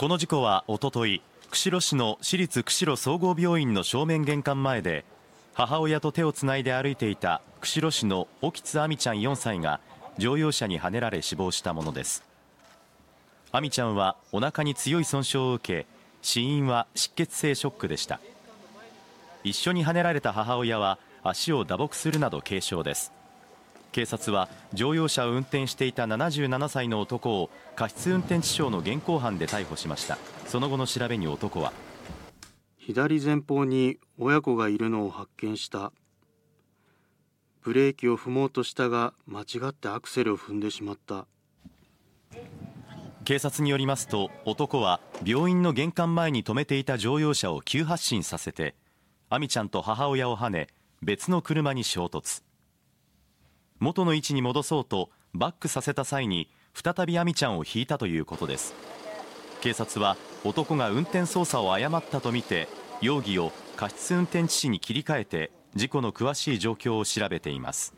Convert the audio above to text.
この事故はおととい釧路市の市立釧路総合病院の正面玄関前で母親と手をつないで歩いていた釧路市の沖津亜美ちゃん4歳が乗用車にはねられ死亡したものです。亜美ちゃんはお腹に強い損傷を受け死因は失血性ショックでした。一緒にはねられた母親は足を打撲するなど軽傷です。警察は乗用車を運転していた77歳の男を過失運転致傷の現行犯で逮捕しました。その後の調べに男は左前方に親子がいるのを発見した。ブレーキを踏もうとしたが間違ってアクセルを踏んでしまった。警察によりますと男は病院の玄関前に止めていた乗用車を急発進させて亜美ちゃんと母親をはね別の車に衝突元の位置に戻そうとバックさせた際に再び亜美ちゃんを引いたということです。警察は男が運転操作を誤ったとみて容疑を過失運転致死に切り替えて事故の詳しい状況を調べています。